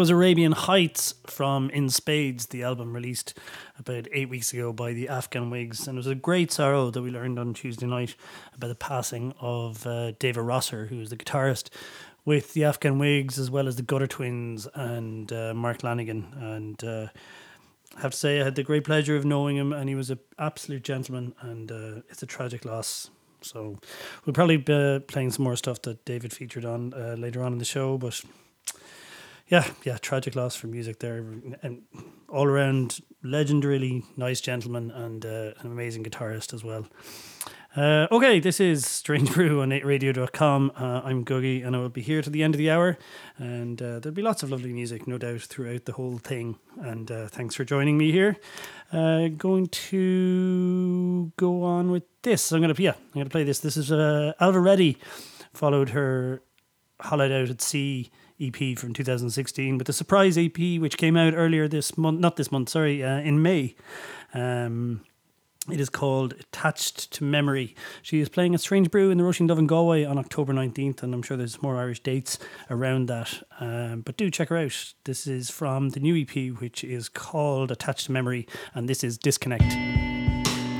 Was Arabian Heights from In Spades, the album released about eight weeks ago by the Afghan Whigs. And it was a great sorrow that we learned on Tuesday night about the passing of uh, David Rosser, who was the guitarist with the Afghan Whigs, as well as the Gutter Twins and uh, Mark Lanegan. And uh, I have to say, I had the great pleasure of knowing him, and he was an absolute gentleman, and uh, it's a tragic loss. So we'll probably be playing some more stuff that David featured on uh, later on in the show, but yeah, yeah, tragic loss for music there, and all around legendarily nice gentleman and uh, an amazing guitarist as well. Uh, okay, this is Strange Brew on 8radio.com. Uh, I'm Googie and I will be here to the end of the hour. And uh, there'll be lots of lovely music, no doubt, throughout the whole thing. And uh, thanks for joining me here. Uh, going to go on with this. I'm going to, yeah, I'm going to play this. This is uh, Reddy, followed her Hollowed Out at Sea EP from 2016 but the surprise EP which came out earlier this month, not this month, sorry, uh, in May. Um, it is called Attached to Memory. She is playing at Strange Brew in the Roisin Dubh in Galway on October 19th, and I'm sure there's more Irish dates around that. Um, but do check her out. This is from the new EP, which is called Attached to Memory, and this is Disconnect.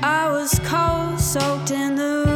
I was cold, soaked in the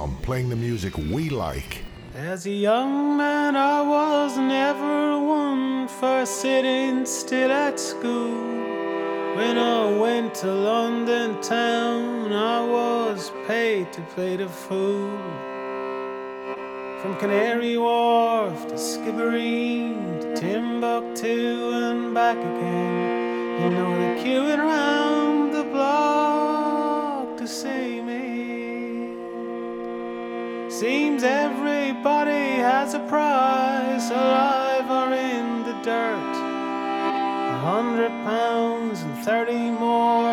8radio.com, playing the music we like. As a young man, I was never one for sitting still at school. When I went to London town, I was paid to play the fool. From Canary Wharf to Skibbereen to Timbuktu and back again. You know the queuing round the block to see. Seems everybody has a prize, alive or in the dirt. A hundred pounds and thirty more,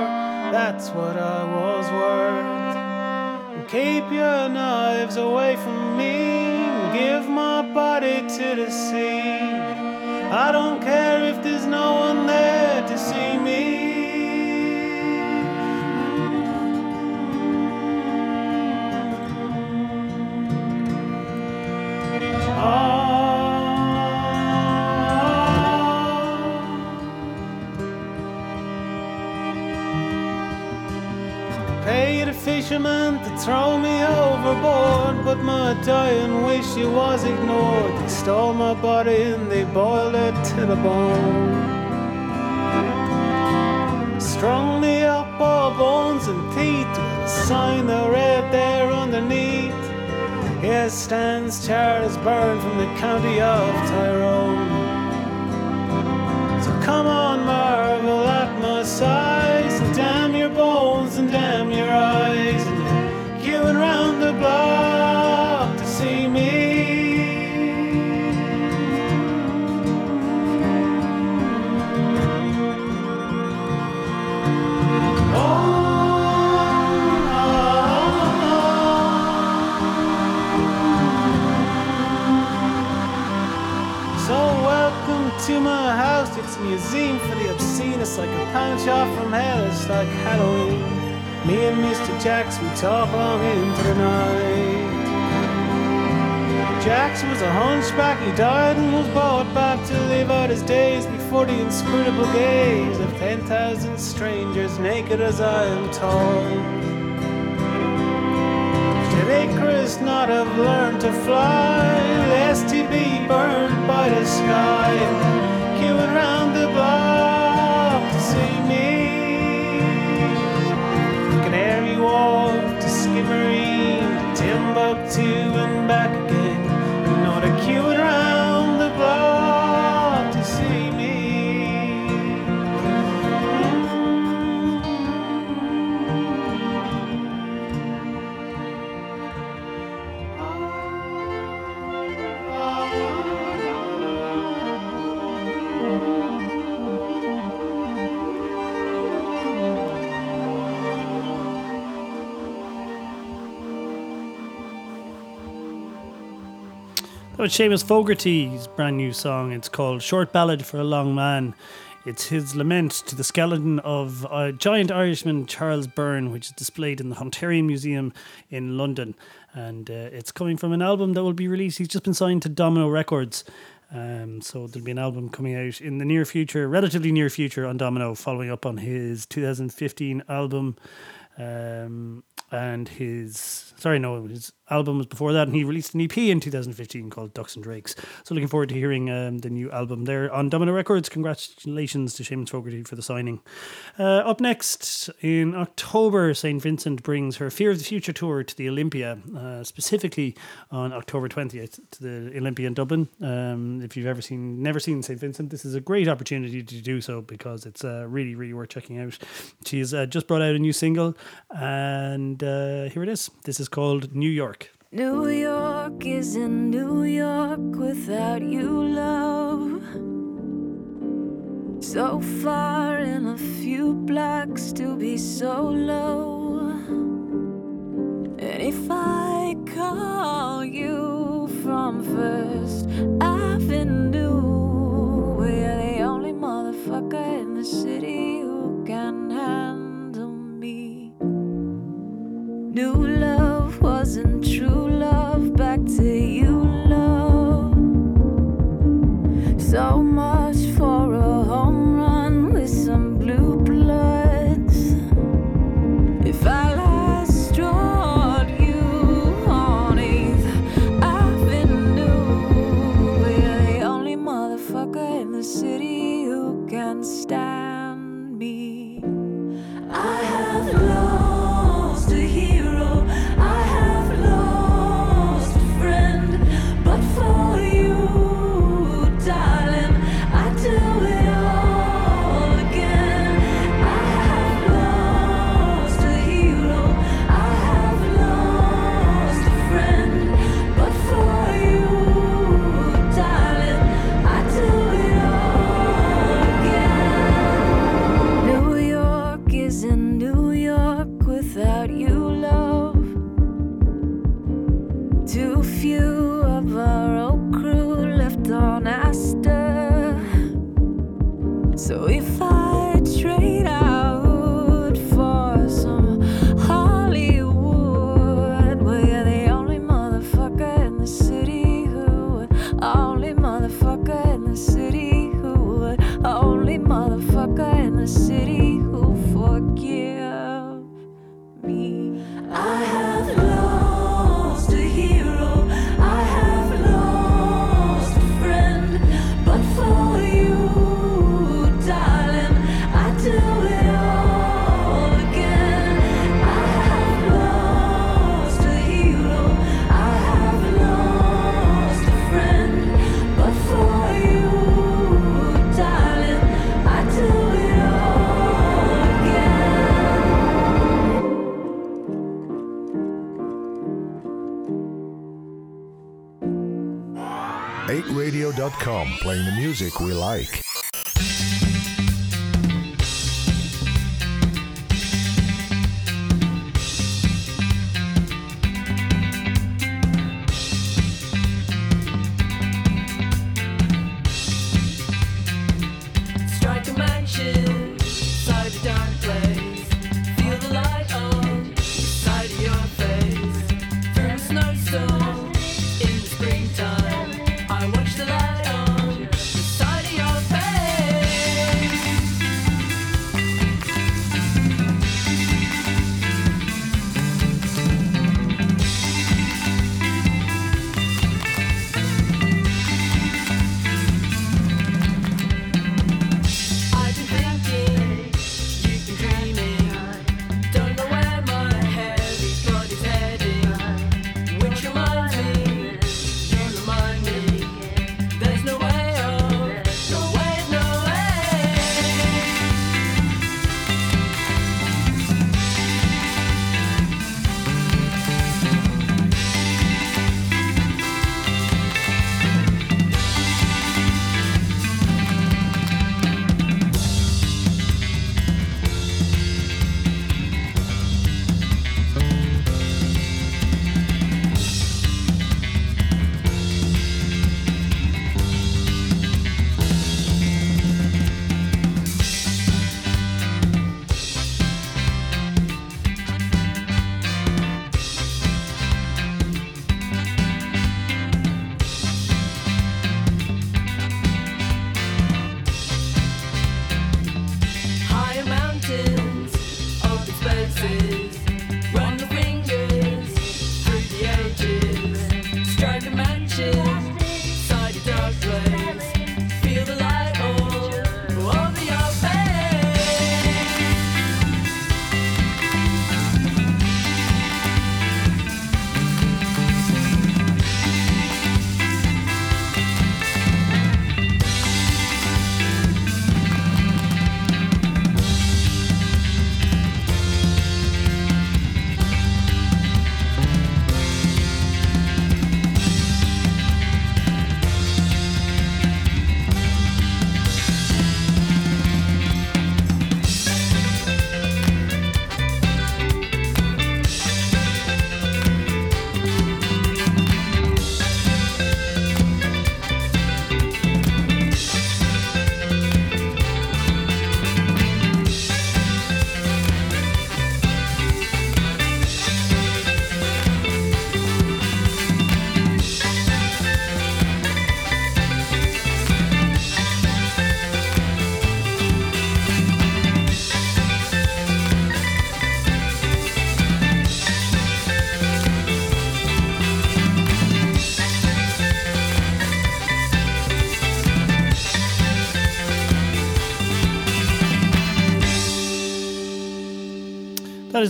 that's what I was worth. Keep your knives away from me give my body to the sea. I don't care if there's no one there fishermen to throw me overboard, but my dying wish it was ignored. They stole my body and they boiled it to the bone. Strung me up all bones and teeth with a sign I read there underneath. Here stands Charles Byrne from the county of Tyrone. So come on, marvel at my size, and damn your bones and damn your eyes and you and round the block Like a pound shop from hell. It's like Halloween. Me and Mr. Jacks, we talk long into the night. Jacks was a hunchback, he died and was brought back to live out his days before the inscrutable gaze of 10,000 strangers, naked as I am told. Should Icarus not have learned to fly, lest he be burned by the sky, queuing round the Timbuktu and back again. You know the queuing Was Seamus Fogarty's brand new song. It's called Short Ballad for a Long Man. It's his lament to the skeleton of a giant Irishman, Charles Byrne, which is displayed in the Hunterian Museum in London. And uh, it's coming from an album that will be released. He's just been signed to Domino Records. Um, so there'll be an album coming out in the near future, relatively near future, on Domino, following up on his 2015 album. Um, and his sorry no his album was before that and he released an EP in 2015 called Ducks and Drakes. So looking forward to hearing um, the new album there on Domino Records. Congratulations to Seamus Fogarty for the signing. Uh, up next in October St Vincent brings her Fear of the Future tour to the Olympia uh, specifically on October 20th to the Olympia in Dublin. Um, if you've ever seen never seen St Vincent this is a great opportunity to do so because it's uh, really really worth checking out. She's uh, just brought out a new single and uh, here it is. This is called New York. New York is in New York without you, love. So far in a few blocks to be so low. And if I call you from First Avenue, we're the only motherfucker in the city New love wasn't true love. Back to you, love. So music we like.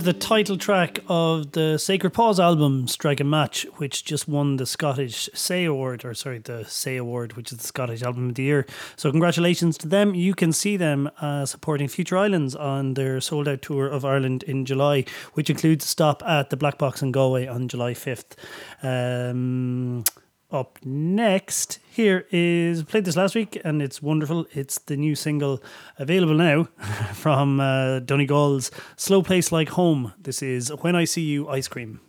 the title track of the Sacred Paws album, Strike a Match, which just won the Scottish Say Award, or sorry, the Say Award, which is the Scottish Album of the Year. So, congratulations to them. You can see them uh, supporting Future Islands on their sold out tour of Ireland in July, which includes a stop at the Black Box in Galway on July 5th. Um, up next, here is played this last week and it's wonderful. It's the new single available now from uh, Donegal's Slow Place Like Home. This is When I See You Ice Cream.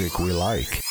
Music we like.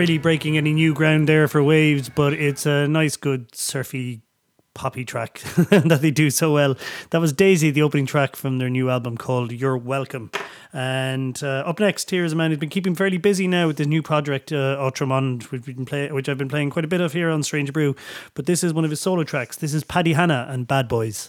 really breaking any new ground there for Wavves, but it's a nice, good, surfy, poppy track that they do so well. That was Daisy, the opening track from their new album called You're Welcome. And uh, up next, here is a man who's been keeping fairly busy now with this new project, uh, Ultramond, which, we've been play- which I've been playing quite a bit of here on Strange Brew. But this is one of his solo tracks. This is Paddy Hanna and Bad Boys.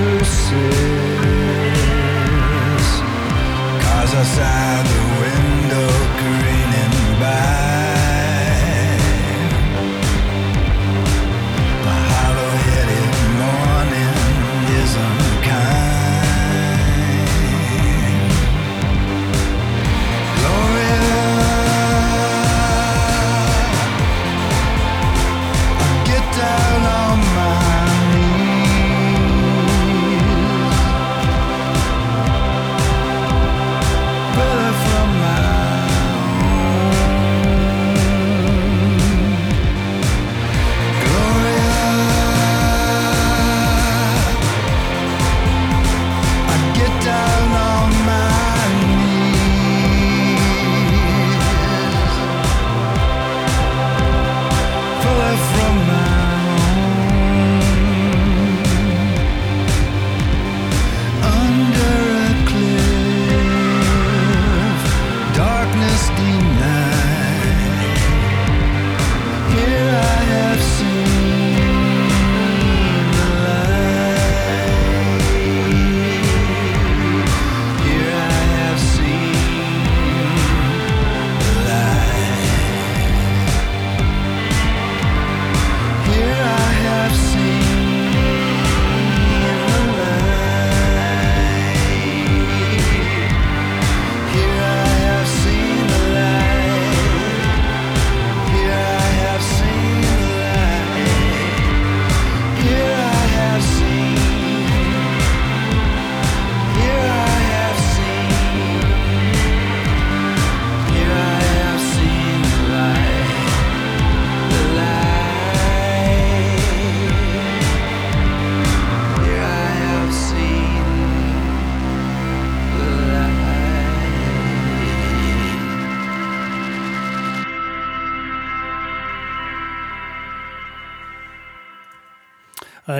persists. Cars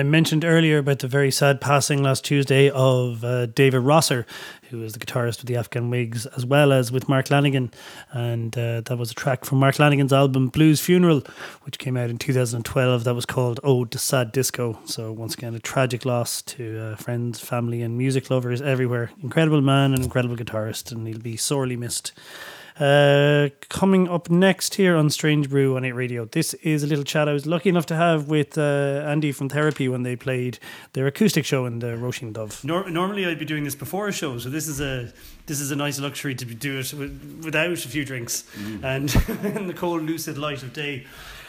I mentioned earlier about the very sad passing last Tuesday of uh, David Rosser, who was the guitarist with the Afghan Whigs, as well as with Mark Lanegan. And uh, that was a track from Mark Lanegan's album Blues Funeral, which came out in 2012. That was called Ode to Sad Disco. So, once again, a tragic loss to uh, friends, family, and music lovers everywhere. Incredible man and incredible guitarist, and he'll be sorely missed. Uh, coming up next here on Strange Brew on 8 Radio, this is a little chat I was lucky enough to have with uh, Andy from Therapy when they played their acoustic show in the Roisin Dubh. Nor- normally I'd be doing this before a show, so this is a this is a nice luxury to do it with, without a few drinks and in the cold, lucid light of day.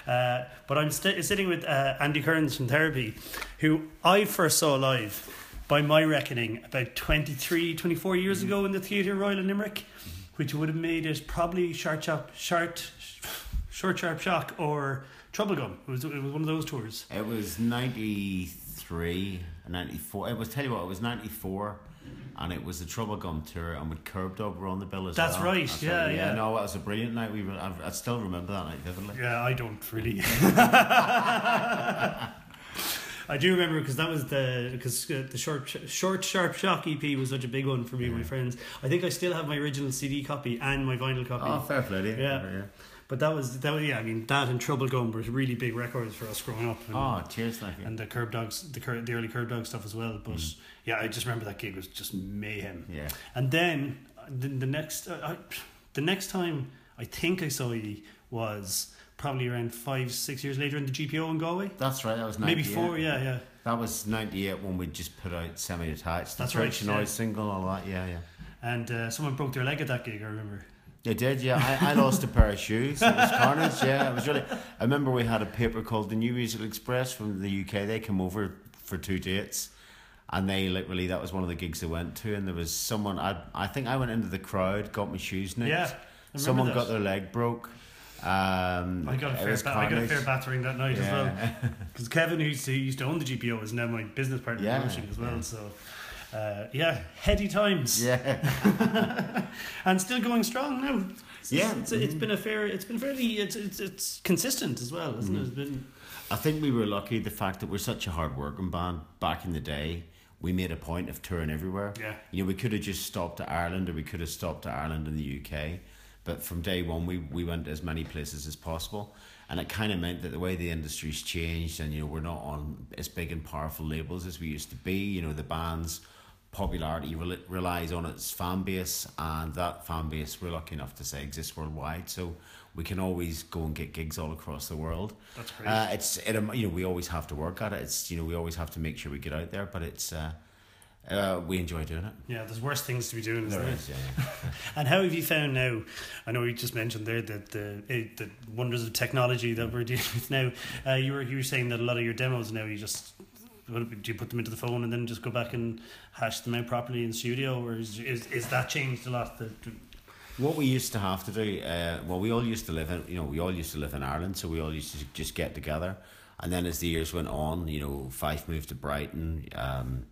Uh, but I'm st- sitting with uh, Andy Cairns from Therapy, who I first saw live, by my reckoning, about 23, 24 years ago in the Theatre Royal in Limerick, which would have made it probably Short Sharp, short, short Sharp Shock or Troublegum. It was, it was one of those tours. It was 93, 94. It was, tell you what, it was 94. And it was the Troublegum tour, and with Kerbdog were on the bill as well. That's well. right, yeah, yeah. No, it was a brilliant night. We were, I, I still remember that night vividly. Yeah, I don't really. I do remember because that was the because uh, the short short sharp shock EP was such a big one for me and my friends. I think I still have my original CD copy and my vinyl copy. Oh, fair play you. Yeah. But that was that was yeah. I mean that and Troublegum were really big records for us growing up. And, Oh, cheers, you. and the Kerbdogs, the cur- the early Kerbdog stuff as well. But yeah, I just remember that gig was just mayhem. Yeah. And then uh, the, the next uh, I, the next time I think I saw you was probably around five six years later in the GPO in Galway. That's right, that was 98. Maybe four. Yeah, yeah. That was 98 when we just put out Semi Detached. That's right, yeah. Noise single, all that, yeah, yeah. And uh, someone broke their leg at that gig. I remember. They did, yeah. I, I lost a pair of shoes. It was carnage, yeah. It was really. I remember we had a paper called the New Musical Express from the UK. They came over for two dates, and they literally that was one of the gigs they went to. And there was someone. I I think I went into the crowd, got my shoes nicked. Yeah, Someone that. got their leg broke. Um, I got a fair, ba- I got a fair battering that night as well. Because Kevin, who used, to, own the GPO, is now my business partner Yeah, in Roisin as well. yeah. So, uh, yeah, heady times. Yeah. and still going strong now. It's, Yeah. it's, it's been a fair. It's been fairly. It's it's, it's consistent as well, isn't Mm-hmm. it? It's been. I think we were lucky the fact that we're such a hard working band back in the day. We made a point of touring everywhere. Yeah. You know, we could have just stopped at Ireland or we could have stopped at Ireland in the UK. But from day one we, we went as many places as possible. And it kind of meant that the way the industry's changed and, you know, we're not on as big and powerful labels as we used to be. You know, the band's popularity rel- relies on its fan base and that fan base, we're lucky enough to say, exists worldwide. So we can always go and get gigs all across the world. That's great. Uh, it's it, you know we always have to work at it. It's you know we always have to make sure we get out there, but it's uh, uh, we enjoy doing it. Yeah, there's worse things to be doing, isn't There there? is, yeah, yeah. And how have you found now? I know you just mentioned there that the eh, the wonders of technology that we're dealing with now. Uh, you were you were saying that a lot of your demos now you just do you put them into the phone and then just go back and hash them out properly in studio, or is is, is that changed a lot? The, What we used to have to do, uh, well, we all used to live in, you know, we all used to live in Ireland, so we all used to just get together. And then as the years went on, you know, Fyfe moved to Brighton. Um,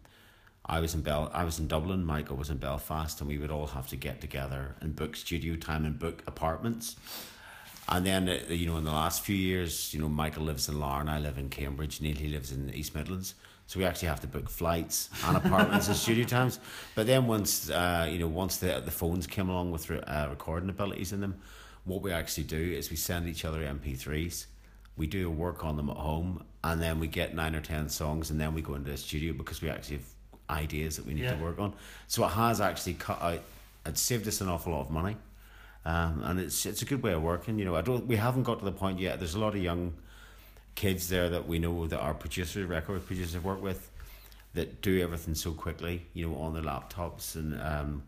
I was in Bel, I was in Dublin. Michael was in Belfast, and we would all have to get together and book studio time and book apartments. And then, uh, you know, in the last few years, you know, Michael lives in Larne, I live in Cambridge, Neil he lives in the East Midlands. So we actually have to book flights and apartments and studio times. But then once, uh, you know, once the the phones came along with re- uh, recording abilities in them, what we actually do is we send each other MP3s. We do work on them at home, and then we get nine or ten songs, and then we go into the studio because we actually have ideas that we need Yeah. to work on. So it has actually cut out. It saved us an awful lot of money. Um, and it's it's a good way of working. You know, I don't. We haven't got to the point yet. There's a lot of young kids there that we know that our producers, record producers, work with, that do everything so quickly. You know, on their laptops, and um,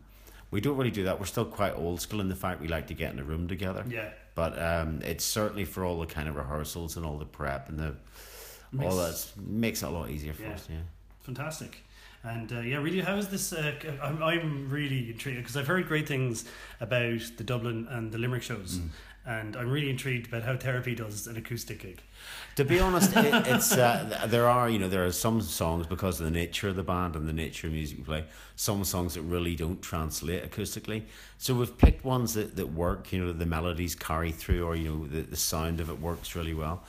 we don't really do that. We're still quite old school in the fact we like to get in a room together. yeah, But um, it's certainly for all the kind of rehearsals and all the prep and the Makes- all that makes it a lot easier for Yeah. us. Yeah. fantastic. And uh, yeah, really, how is this? Uh, I'm, I'm really intrigued because I've heard great things about the Dublin and the Limerick shows, Mm. and I'm really intrigued about how Therapy does an acoustic gig. To be honest, it, it's uh, there are you know there are some songs because of the nature of the band and the nature of music we play. Some songs that really don't translate acoustically. So we've picked ones that, that work. You know, the melodies carry through, or you know, the, the sound of it works really well.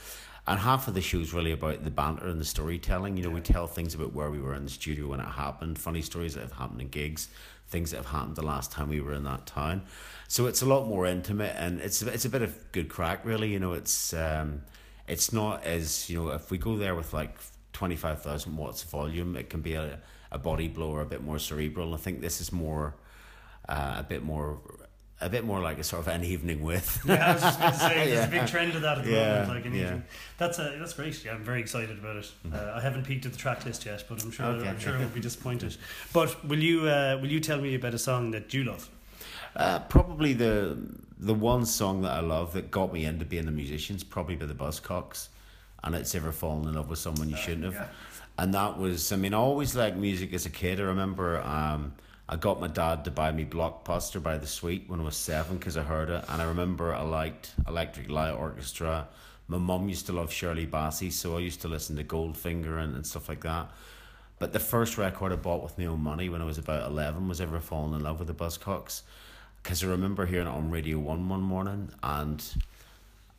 And half of the show is really about the banter and the storytelling. You know, we tell things about where we were in the studio when it happened, funny stories that have happened in gigs, things that have happened the last time we were in that town. So it's a lot more intimate, and it's it's a bit of good crack, really. You know, it's um, it's not as you know if we go there with like twenty five thousand watts of volume, it can be a a body blower, a bit more cerebral. I think this is more uh, a bit more. A bit more like a sort of an evening with. Yeah, I was just going to say, there's a big trend of that at the Yeah, moment. Like an yeah. Mm-hmm. evening. That's a, that's great. Yeah, I'm very excited about it. Uh, I haven't peeked at the track list yet, but I'm sure Okay. I'm sure I won't be disappointed. But will you uh, will you tell me about a song that you love? Uh, probably the the one song that I love that got me into being a musician is probably by the Buzzcocks, and it's ever fallen in love with someone you shouldn't have. And that was, I mean, I always liked music as a kid. I remember um, I got my dad to buy me Blockbuster by the Sweet when I was seven because I heard it, and I remember I liked Electric Light Orchestra. My mum used to love Shirley Bassey, so I used to listen to Goldfinger and, and stuff like that. But the first record I bought with my own money when I was about 11 was Ever Fallen in Love with the Buzzcocks. Because I remember hearing it on Radio 1 one morning and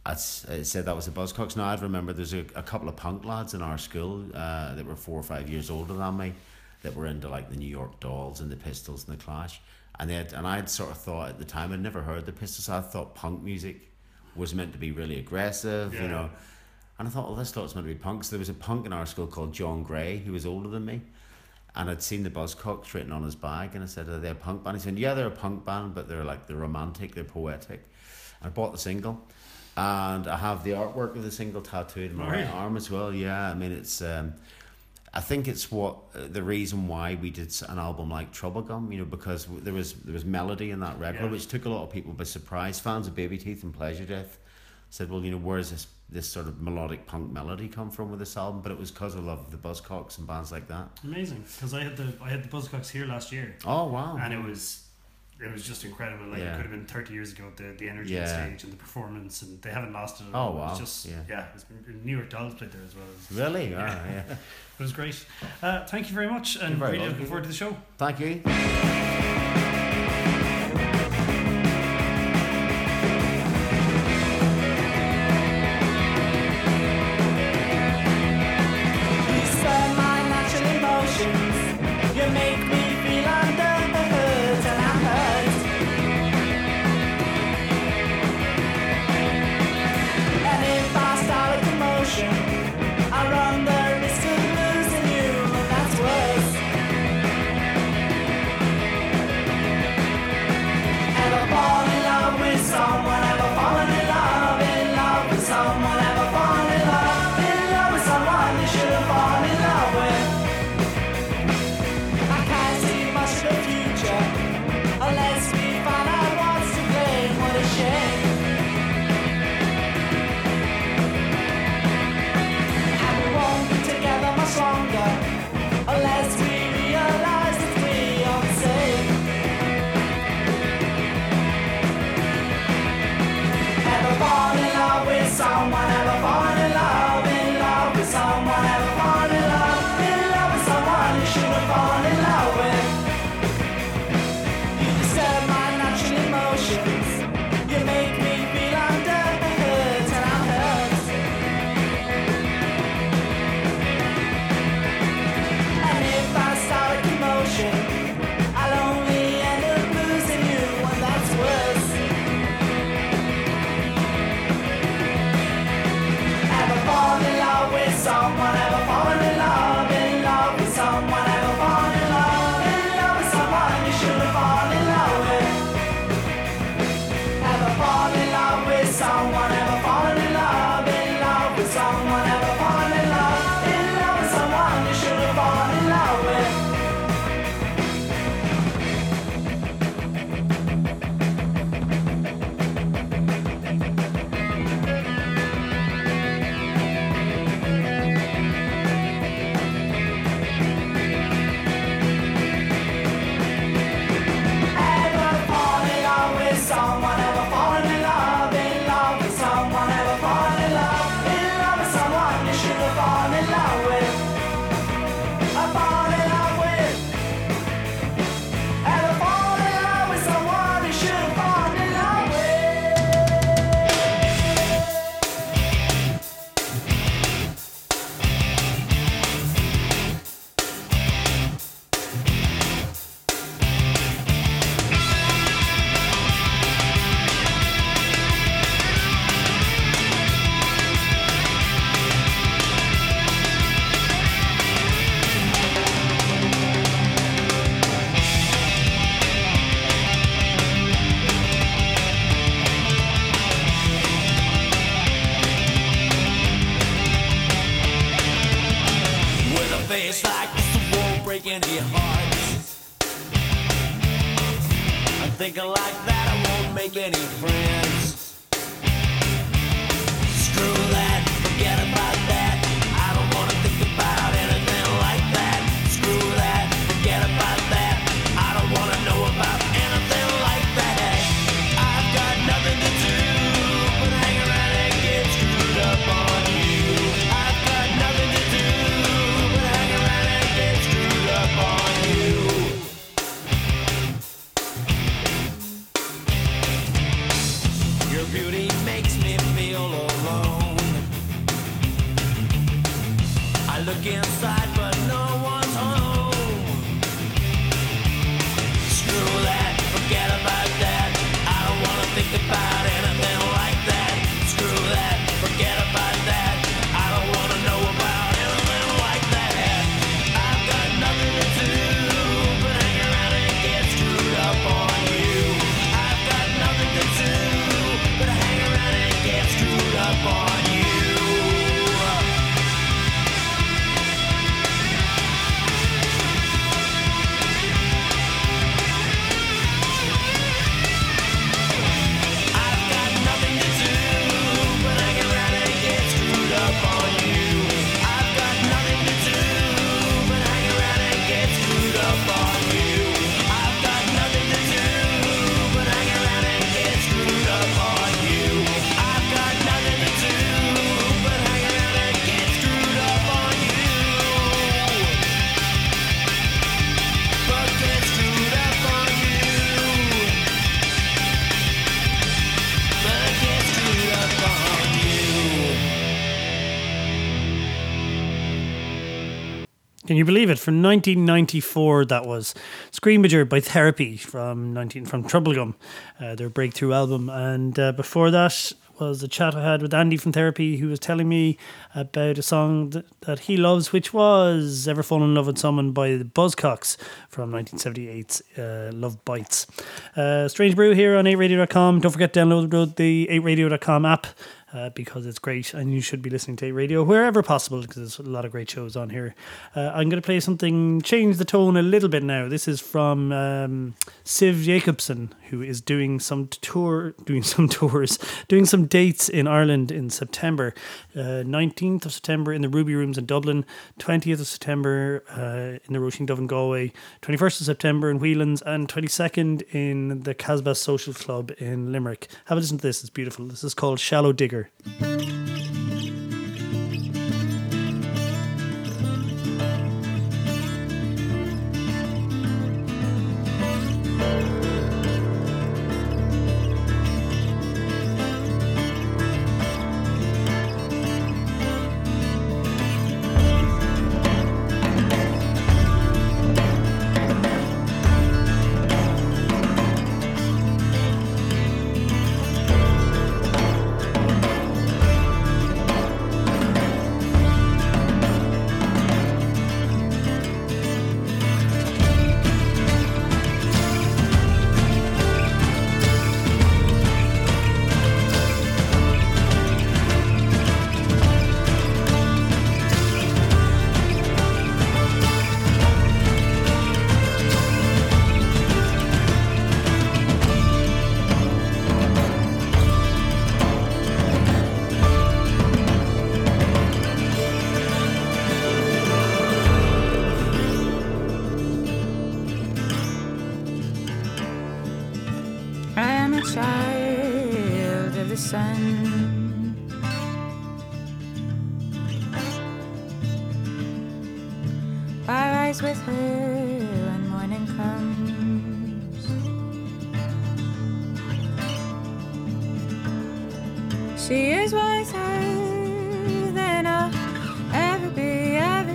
I said that was the Buzzcocks. Now, I'd remember there's a, a couple of punk lads in our school uh, that were four or five years older than me that were into like the New York Dolls and the Pistols and the Clash. And, they had, and I'd sort of thought at the time, I'd never heard the Pistols. I thought punk music was meant to be really aggressive, you know. And I thought, well, this was meant to be punk. So there was a punk in our school called John Gray, who was older than me. And I'd seen the Buzzcocks written on his bag, and I said, Are they a punk band? He said, Yeah, they're a punk band, but they're like, they're romantic, they're poetic. I bought the single, and I have the artwork of the single tattooed in my right arm as well. Yeah, I mean, it's, um, I think it's what uh, the reason why we did an album like Troublegum, you know, because there was there was melody in that record, Yeah. which took a lot of people by surprise. Fans of Baby Teeth and Pleasure Death said, "Well, you know, where's this this sort of melodic punk melody come from with this album?" But it was because I love the Buzzcocks and bands like that. Amazing, because I had the I had the Buzzcocks here last year, Oh wow! and it was it was just incredible. Like it could have been thirty years ago. The the energy Yeah. on stage and the performance, and they haven't lost it. At Oh, all. It wow. was just Yeah. yeah. it's been, New York Dolls played there as well. Was, really? Yeah. yeah. it was great. Uh, thank you very much, and very really looking forward to the show. Thank. You I you believe it? From 1994, that was Screamager by Therapy from 19 from Troublegum, uh, their breakthrough album. And uh, before that was a chat I had with Andy from Therapy, who was telling me about a song that, that he loves, which was "Ever Fall in Love with Someone" by the Buzzcocks from 1978's uh, "Love Bites." Uh, Strange Brew here on 8radio.com. Don't forget to download the 8radio.com app uh, because it's great and you should be listening to 8 Radio wherever possible because there's a lot of great shows on here. Uh, I'm going to play something, change the tone a little bit now. This is from um, Siv Jakobsen, who is doing some tour, doing some tours, doing some dates in Ireland in September. Uh, 19th of September in the Ruby Rooms in Dublin, 20th of September uh, in the Roisin Dubh in Galway, 21st of September in Whelan's, and 22nd in the Casbah Social Club in Limerick. Have a listen to this, it's beautiful. This is called Shallow Digger. I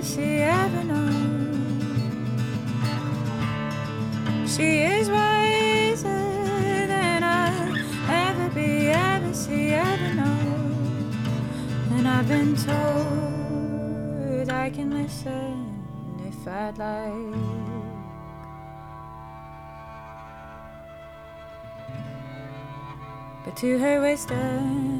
be, ever see, ever know. She is wiser than I'll ever be, ever see, ever know. And I've been told I can listen if I'd like. But to her wisdom,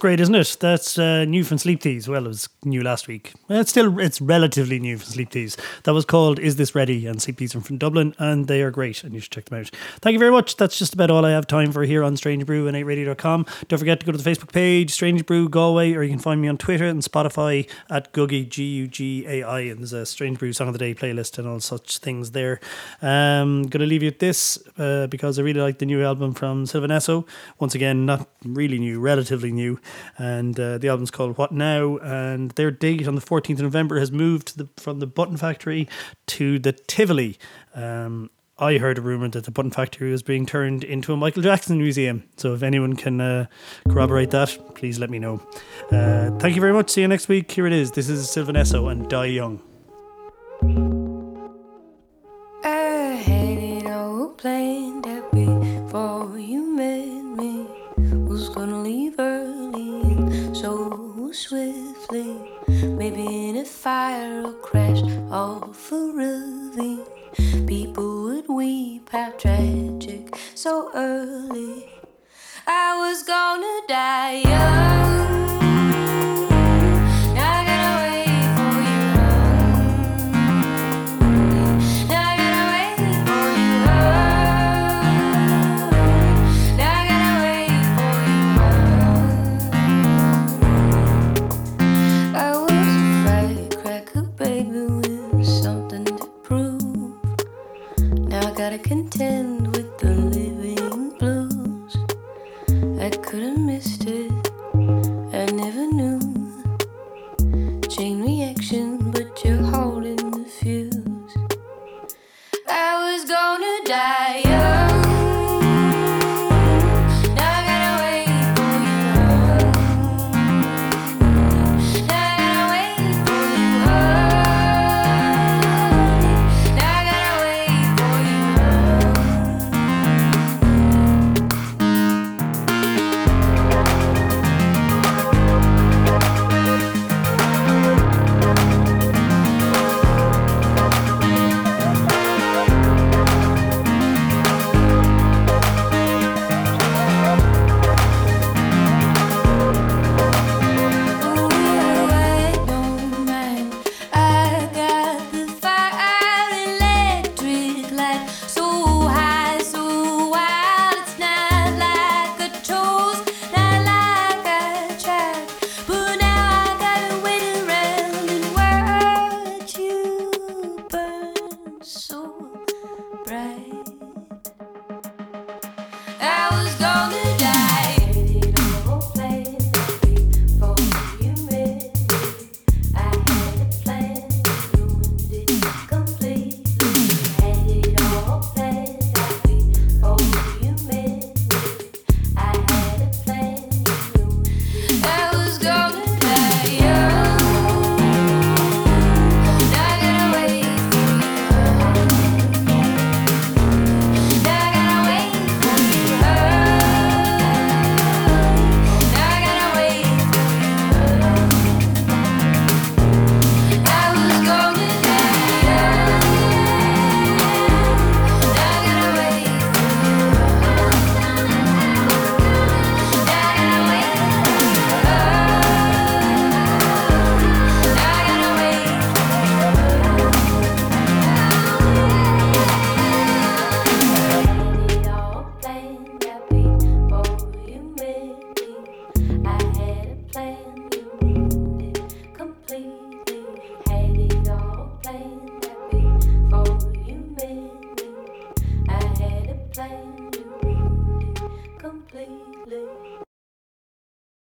Great, isn't it? That's uh, new from Sleep. Well, it was new last week. It's still it's relatively new from Sleep. That was called "Is This Ready?" and Sleep are from Dublin, and they are great, and you should check them out. Thank you very much. That's just about all I have time for here on Strange Brew and 8radio.com. Don't forget to go to the Facebook page, Strange Brew Galway, or you can find me on Twitter and Spotify at Guggy G U G A I, and there's a Strange Brew Song of the Day playlist and all such things there. Um, gonna leave you with this uh, because I really like the new album from Sylvan Esso. Once again, not really new, relatively new, and uh, the album's called What Now, and their date on the 14th of November has moved the, from the Button Factory to the Tivoli. Um, I heard a rumor that the Button Factory was being turned into a Michael Jackson museum. So if anyone can uh, corroborate that, please let me know. Uh, thank you very much. See you next week. Here it is. This is Sylvan Esso and Die Young. I planned that before you met me. Was gonna leave swiftly. Maybe in a fire or crash off a ravine, people would weep how tragic so early. I was gonna die young.